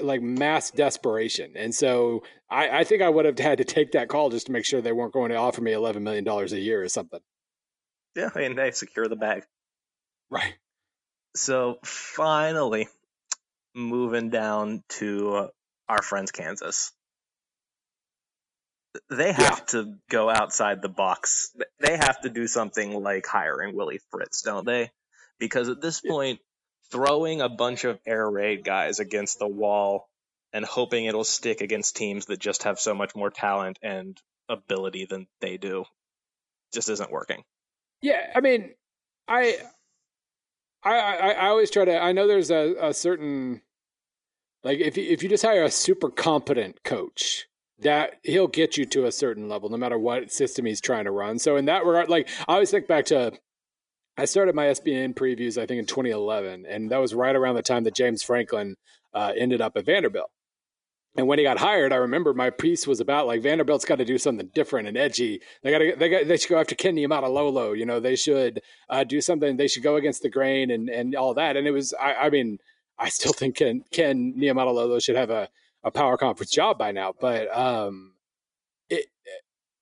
like mass desperation, and so I, I think I would have had to take that call just to make sure they weren't going to offer me eleven million dollars a year or something. Yeah, and they secure the bag. Right. So finally, moving down to uh, our friends Kansas they have yeah. to go outside the box. They have to do something like hiring Willie Fritz, don't they? Because at this point, throwing a bunch of air raid guys against the wall and hoping it'll stick against teams that just have so much more talent and ability than they do just isn't working. Yeah, I mean, I, I, I, I always try to. I know there's a, a certain, like, if you, if you just hire a super competent coach, that he'll get you to a certain level no matter what system he's trying to run. So in that regard, like I always think back to I started my SBN previews I think in 2011, and that was right around the time that James Franklin uh, ended up at Vanderbilt. And when he got hired, I remember my piece was about like Vanderbilt's got to do something different and edgy. They got to they got they should go after Ken Niumatalolo. You know, they should uh, do something. They should go against the grain and and all that. And it was I, I mean I still think Ken Ken Niumatalolo should have a a power conference job by now. But um, it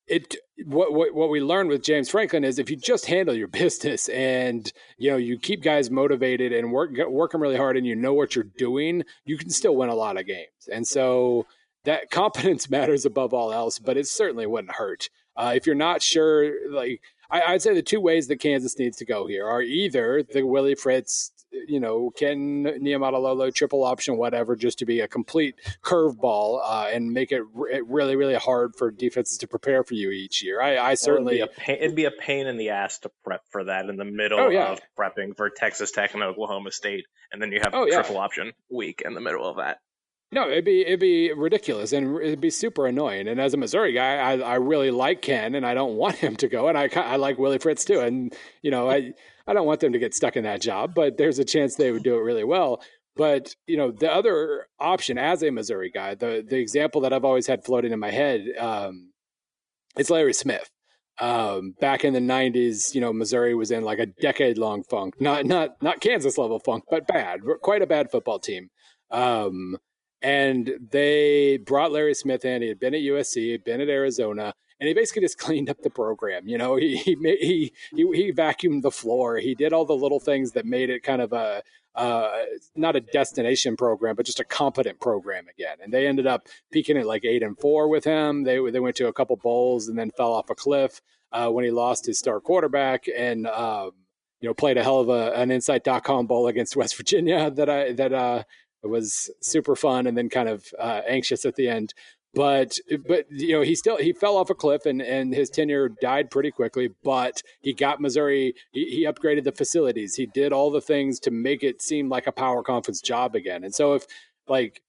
it what, what what we learned with James Franklin is if you just handle your [LAUGHS] business and you know you keep guys motivated and work work them really hard and you know what you're doing, you can still win a lot of games. And so that [LAUGHS] competence matters above all else, but it certainly wouldn't hurt. Uh, if you're not sure, like I, would say the two ways that Kansas needs to go here are either the Willie Fritz you know, Ken Niumatalolo triple option, whatever, just to be a complete curveball uh, and make it re- really, really hard for defenses to prepare for you each year. I, I certainly it'd be, pain, it'd be, a pain, in the ass to prep for that in the middle oh, yeah. of prepping for Texas Tech and Oklahoma State, and then you have oh, triple yeah. option week in the middle of that. No, it'd be it'd be ridiculous and it'd be super annoying. And as a Missouri guy, I, I really like Ken and I don't want him to go. And I I like Willie Fritz too. And you know I I don't want them to get stuck in that job, but there's a chance they would do it really well. But you know the other option as a Missouri guy, the the example that I've always had floating in my head, um, Larry Smith. Um, back in the '90s, you know, Missouri was in like a decade-long funk, not not not Kansas level funk, but bad, quite a bad football team. Um, and they brought Larry Smith in. He had been at USC, been at Arizona, and he basically just [LAUGHS] cleaned up the program. You know, he he he he, vacuumed the floor. He did all the little things that made it kind of a uh, not a destination program, but just a competent program again. And they ended up peaking at like eight and four with him. They they went to a couple bowls and then fell off a cliff uh, when he lost his star quarterback and. Um, you know, played a hell of a, an Insight.com bowl against [LAUGHS] West Virginia that I that uh, was super fun and then kind of uh, anxious at the end. But but you know he still he fell off a cliff and and his tenure died pretty quickly. But he got Missouri. He, he upgraded the facilities. He did all the things to make it seem like a power conference job again. And so if like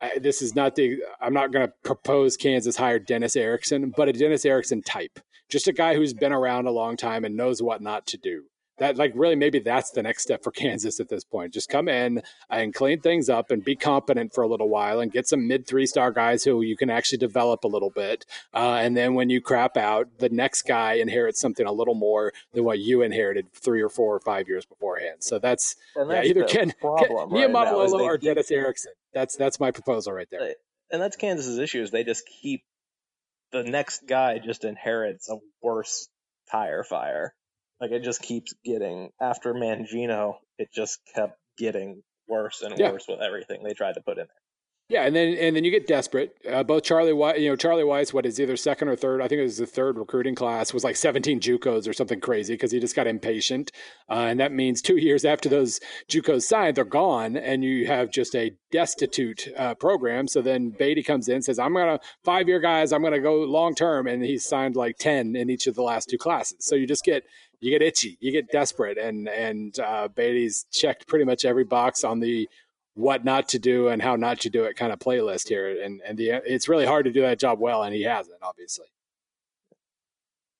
I, this is not the I'm not going to propose Kansas hire Dennis Erickson, but a Dennis Erickson type, just a guy who's been around a long time and knows what not to do that like really maybe that's the next step for [LAUGHS] Kansas at this point. Just come in and clean things up and be competent for a little while and get some mid three star guys who you can actually develop a little bit. Uh, and then when you crap out, the next guy inherits something a little more than what you inherited three or four or five years beforehand. So that's, that's yeah, either Ken, Ken right Niumatalolo or keep, Dennis Erickson. That's that's my proposal right there. And that's Kansas's issue is they just keep the next guy just inherits a worse tire fire. Like it just keeps getting after Mangino, it just kept getting worse and yeah. worse with everything they tried to put in there. Yeah, and then and then you get desperate. Uh, both Charlie Weis, you know, Charlie Weis, what is either second or third? I think it was the third recruiting class was like 17 JUCOs or something crazy because he just got impatient, uh, and that means two [LAUGHS] years after those JUCOs signed, they're gone, and you have just a destitute uh, program. So then Beaty comes in, says, "I'm gonna five year guys, I'm gonna go long term," and he's signed like 10 in each of the last two classes. So you just get you get itchy, you get desperate, and and uh, Beaty's checked pretty much every box on the what not to do and how not to do it kind of playlist here. And and the it's really hard to do that job well, and he hasn't obviously.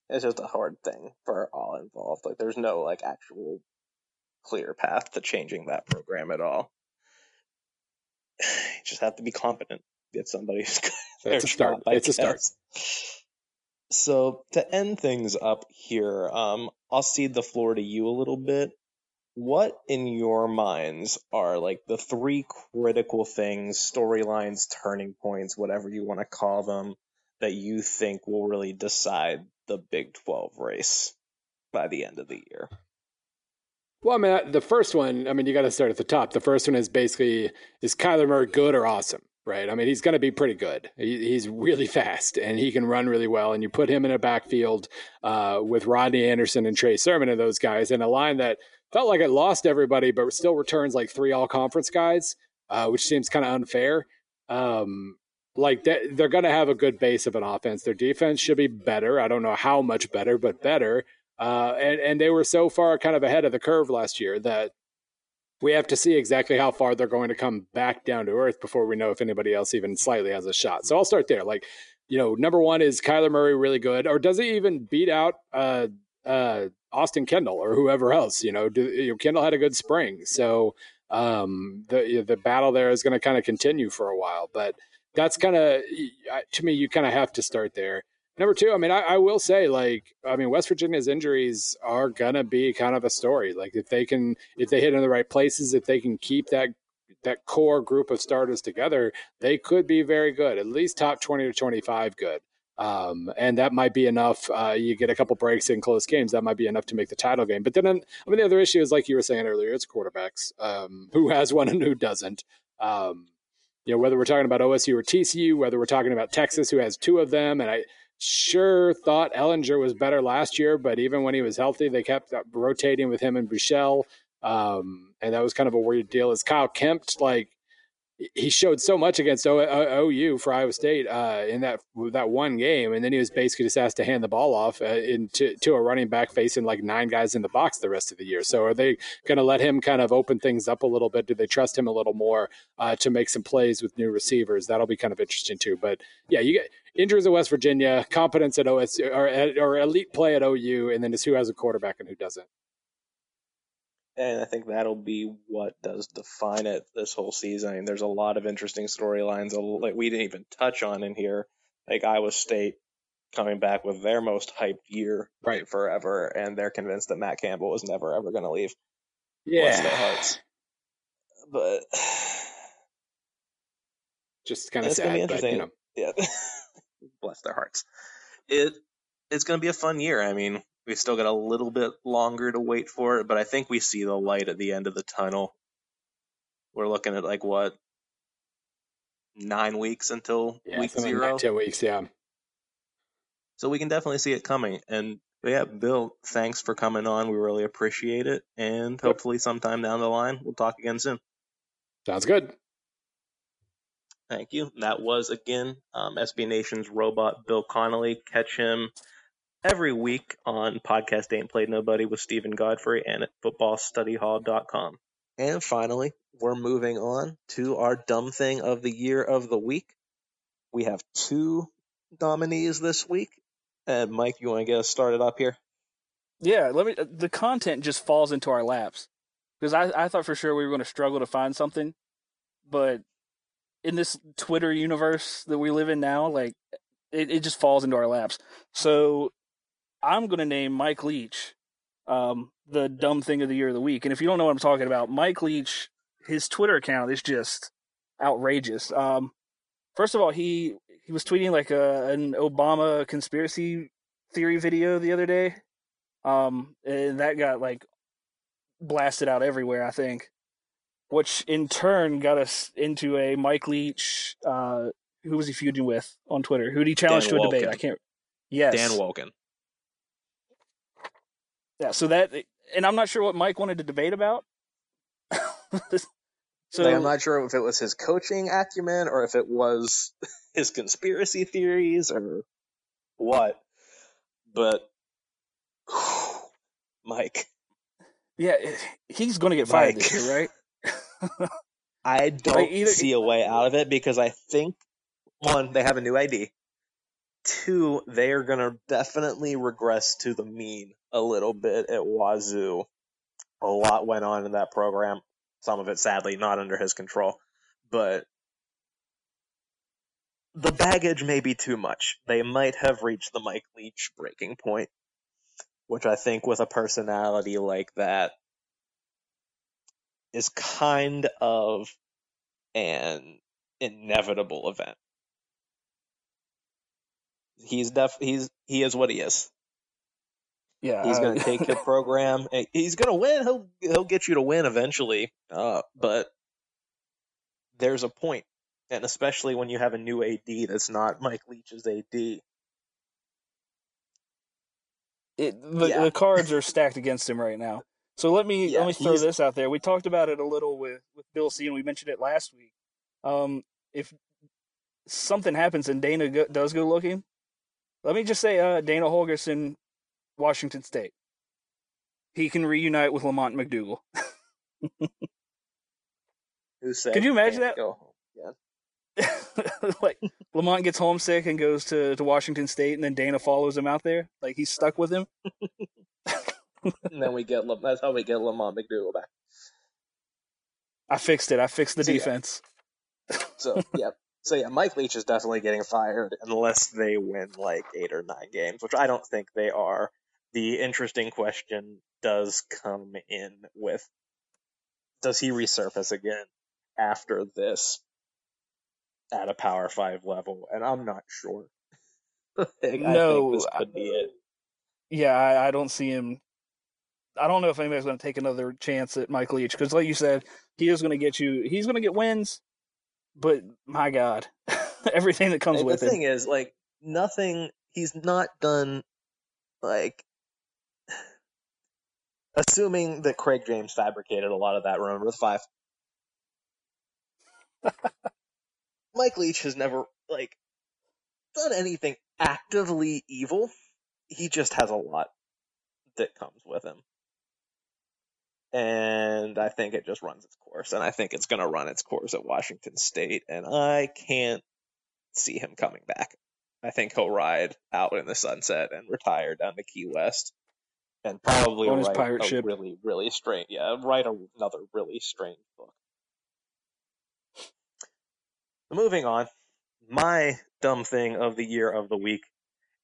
It's just a hard thing for all involved. Like there's no like actual clear path to changing that program at all. [SIGHS] You just have to be competent. Get somebody [LAUGHS] who's It's a start. Job, it's a start. So to end things up here, um, I'll cede the floor to you a little bit what in your minds are like the three critical things, storylines, turning points, whatever you want to call them, that you think will really decide the Big 12 race by the end of the year? Well, I mean, the first one, I mean, you got to start at the top. The first one is basically is Kyler Murray good or awesome? Right. I mean, he's going to be pretty good. He, he's really [LAUGHS] fast and he can run really well. And you put him in a backfield uh, with Rodney Anderson and Trey Sermon and those guys in a line that felt like it lost everybody, but still returns like three all conference guys, uh, which seems kind of unfair. Um, like they, they're going to have a good base of an offense. Their defense should be better. I don't know how much better, but better. Uh, and and they were so far kind of ahead of the curve last year that we have to see exactly how far they're going to come back down to earth before we know if anybody else even slightly has a shot. So I'll start there. Like, you know, number one is Kyler Murray really good, or does he even beat out uh, uh, Austin Kendall or whoever else. You know, do, you know, Kendall had a good spring, so um, the the battle there is going to kind of continue for a while. But that's kind of to me, you kind of have to start there. Number two, I mean, I, I, will say, like, I mean, West Virginia's injuries are gonna be kind of a story. Like, if they can, if they hit in the right places, if they can keep that that core group of starters together, they could be very good, at least top twenty to twenty five good. Um, and that might be enough. Uh, you get a couple breaks in close games. That might be enough to make the title game. But then, I mean, the other issue is like you were saying earlier, it's quarterbacks. Um, who has one and who doesn't? Um, you know, whether we're talking about OSU or TCU, whether we're talking about Texas, who has two of them, and I sure thought Ehlinger was better last year, but even when he was healthy, they kept rotating with him and Buechele. Um, and that was kind of a weird deal. Is Kyle Kempt like he showed so much against o- o- OU for Iowa State uh, in that that one game, and then he was basically just asked to hand the ball off uh, to a running back facing like nine guys in the box the rest of the year. So are they going to let him kind of open things up a little bit? Do they trust him a little more uh, to make some plays with new receivers? That'll be kind of interesting too. But yeah, you get injuries at West Virginia, competence at OSU, or, or elite play at OU, and then just who has a quarterback and who doesn't. And I think that'll be what does define it this whole season. I mean, there's a lot of interesting storylines like we didn't even touch on in here, like Iowa State coming back with their most hyped year right forever, and they're convinced that Matt Campbell is never ever going to leave. Yeah, Bless their hearts. But just kind of sad, but you know, yeah. [LAUGHS] Bless their hearts. It it's going to be a fun year. I mean, We've still got a little bit longer to wait for it, but I think we see the light at the end of the tunnel. We're looking at like what nine weeks until yeah, week zero. Like ten weeks, yeah. So we can definitely see it coming. And yeah, Bill, thanks for coming on. We really appreciate it. And hopefully, sometime down the line, we'll talk again soon. Sounds good. Thank you. That was again um, SB Nation's robot, Bill Connelly. Catch him every week on Podcast Ain't Played Nobody with Steven Godfrey and at footballstudyhall.com. And finally, we're moving on to our dumb thing of the year of the week. We have two nominees this week. And Mike, you want to get us started up here? Yeah, let me. Uh, the content just falls into our laps because I, I thought for sure we were going to struggle to find something, but in this Twitter universe that we live in now, like it, it just falls into our laps. So I'm going to name Mike Leach um, the dumb thing of the year of the week. And if you don't know what I'm talking about, Mike Leach, his Twitter account is just outrageous. Um, first of all, he he was tweeting like a an Obama conspiracy theory video the other day, um, and that got like blasted out everywhere. I think, which in turn got us into a Mike Leach. Uh, who was he feuding with on Twitter? Who did he challenge Dan to a debate? I can't. Yes, Dan Wolken. Yeah, so that, and I'm not sure what Mike wanted to debate about. [LAUGHS] so like, I'm not sure if it was his coaching acumen or if it was [LAUGHS] his conspiracy theories or what. But [SIGHS] Mike, yeah, he's going to get fired Mike. this year, right? [LAUGHS] I don't like either, see a way out of it because I think one, they have a new ID. Two, they are going to definitely regress to the mean a little bit at Wazoo. A lot went on in that program. Some of it, sadly, not under his control. But the baggage may be too much. They might have reached the Mike Leach breaking point, which I think with a personality like that is kind of an inevitable event he's def he's he is what he is. Yeah, he's going to take your [LAUGHS] program. He's going to win. He'll he'll get you to win eventually. Uh, but there's a point, and especially when you have a new AD that's not Mike Leach's AD. It, the, yeah. the cards are stacked against him right now. So let me yeah, let me throw this out there. We talked about it a little with with Bill C, and we mentioned it last week. Um, if something happens and Dana go, does go looking, let me just say, uh, Dana Holgorsen, Washington State. He can reunite with Lamont McDougal. [LAUGHS] Who said? Could you imagine that? Go home. Yeah. [LAUGHS] like Lamont gets homesick and goes to, to Washington State, and then Dana follows him out there. Like he's stuck with him. [LAUGHS] and then we get that's how we get Lamont McDougal back. I fixed it. I fixed the so, defense. Yeah. So yeah, so yeah, Mike Leach is definitely getting fired unless they win like eight or nine games, which I don't think they are. The interesting question does come in with does he resurface again after this at a power five level? And I'm not sure. [LAUGHS] I no, this could be it. Yeah, I, I don't see him. I don't know if anybody's going to take another chance at Mike Leach because, like you said, he is going to get you. He's going to get wins but my God, [LAUGHS] everything that comes and with it. The thing is, like, nothing. He's not done. Like, assuming that Craig James fabricated a lot of that. Remember the five. [LAUGHS] Mike Leach has never like done anything actively evil. He just has a lot that comes with him. And I think it just runs its course. And I think it's going to run its course at Washington State. And I can't see him coming back. I think he'll ride out in the sunset and retire down to Key West. And probably On his write pirate a ship. really, really strange, yeah, write a, another really strange book. Moving on, my dumb thing of the year of the week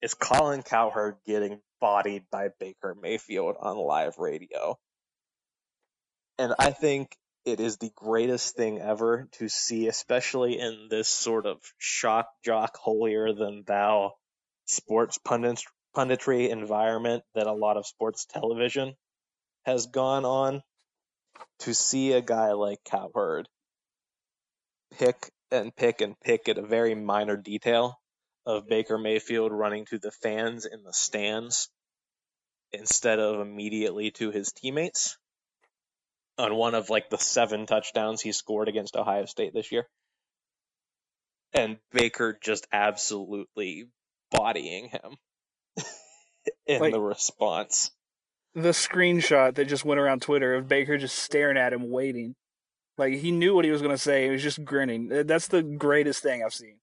is Colin Cowherd getting bodied by Baker Mayfield on live radio. And I think it is the greatest thing ever to see, especially in this sort of shock jock, holier than thou sports pundit- punditry environment that a lot of sports television has gone on. To see a guy like Cowherd pick and pick and pick at a very minor detail of Baker Mayfield running to the fans in the stands instead of immediately to his teammates on one of like the seven touchdowns he scored against Ohio State this year. And Baker just absolutely bodying him in Like- the response. the screenshot that just went around Twitter of Baker just staring at him, waiting. Like he knew what he was going to say. He was just grinning. That's the greatest thing I've seen.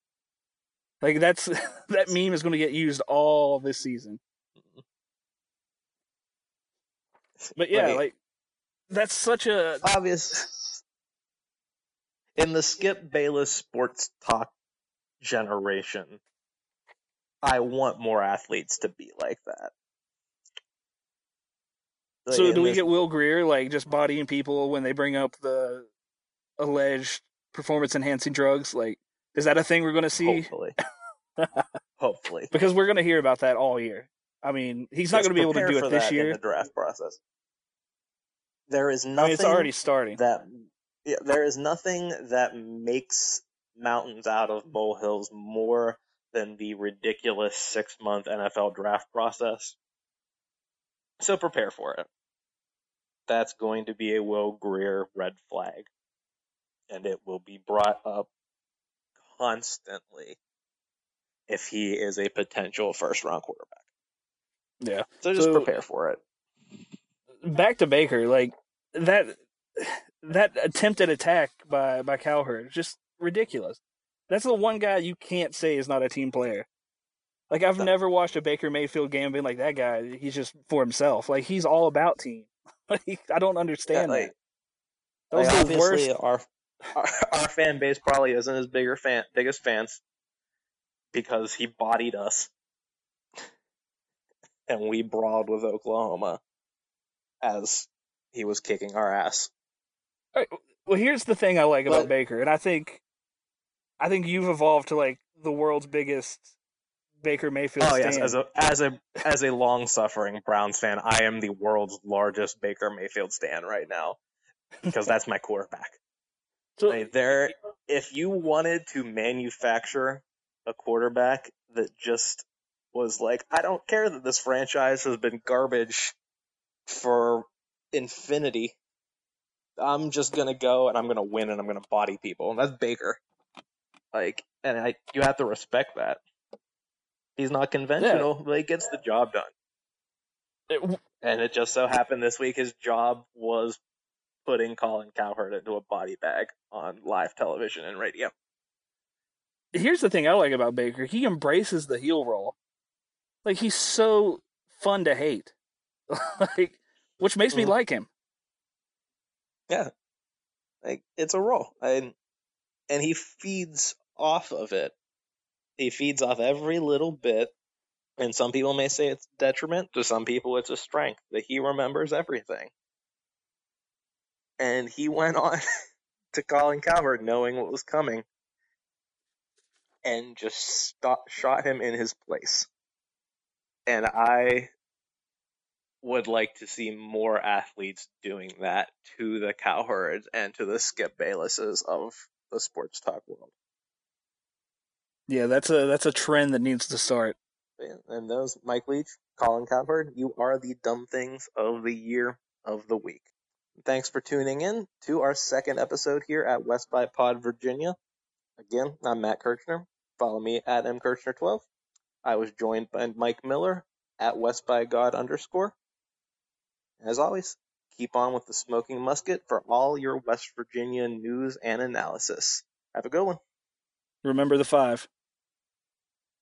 Like that's [LAUGHS] that meme is going to get used all this season. But yeah, Like- like that's such a obvious in the Skip Bayless sports talk generation. I want more athletes to be like that. So In do we this- get Will Grier like just bodying people when they bring up the alleged performance enhancing drugs? Like, is that a thing we're going to see? hopefully, [LAUGHS] hopefully, Because we're going to hear about that all year. I mean, he's not going to be able to do it this year. in the draft process. There is I nothing mean, it's already starting. that yeah, there is nothing that makes mountains out of molehills more than the ridiculous six month NFL draft process. So prepare for it. That's going to be a Will Grier red flag. And it will be brought up constantly if he is a potential first round quarterback. Yeah. So just So- prepare for it. back to Baker, like that that attempted attack by by Cowherd, is just ridiculous. That's the one guy you can't say is not a team player. Like I've never watched a Baker Mayfield game been like that guy. He's just for himself. Like he's all about team. [LAUGHS] Like I don't understand Yeah, like- that. Those Like, the worst. our, our our fan base probably isn't his bigger fan biggest fans because he bodied us and we brawled with Oklahoma as he was kicking our ass. Well, here's the thing I like about But- Baker, and I think, I think you've evolved to like the world's biggest Baker Mayfield Oh yes, stan. as a as a as a long suffering Browns fan, I am the world's largest Baker Mayfield stan right now because that's my quarterback. So- Like, there, if you wanted to manufacture a quarterback that just was like, I don't care that this franchise has been garbage for infinity. I'm just gonna go and I'm gonna win and I'm gonna body people. And that's Baker. Like, and I, you have to respect that. He's not conventional, but he gets the job done. It- And it just so happened this week his job was putting Colin Cowherd into a body bag on live television and radio. here's the thing I like about Baker. He embraces the heel role. Like he's so fun to hate. [LAUGHS] like which makes me Mhm. like him. Yeah. Like it's a role, and and he feeds off of it. He feeds off every little bit, and some people may say it's detriment. To some people, it's a strength that he remembers everything. And he went on [LAUGHS] to Colin Cowherd knowing what was coming, and just shot him in his place. And I would like to see more athletes doing that to the Cowherds and to the Skip Baylesses of the sports talk world. Yeah, that's a that's a trend that needs to start. And those, Mike Leach, Colin Cowherd, you are the dumb things of the year of the week. Thanks for tuning in to our second episode here at West by Pod, Virginia. Again, I'm Matt Kirchner. Follow me at mkirchner12. I was joined by Mike Miller at West by God underscore. As always, keep on with the smoking musket for all your West Virginia news and analysis. Have a good one. Remember the five.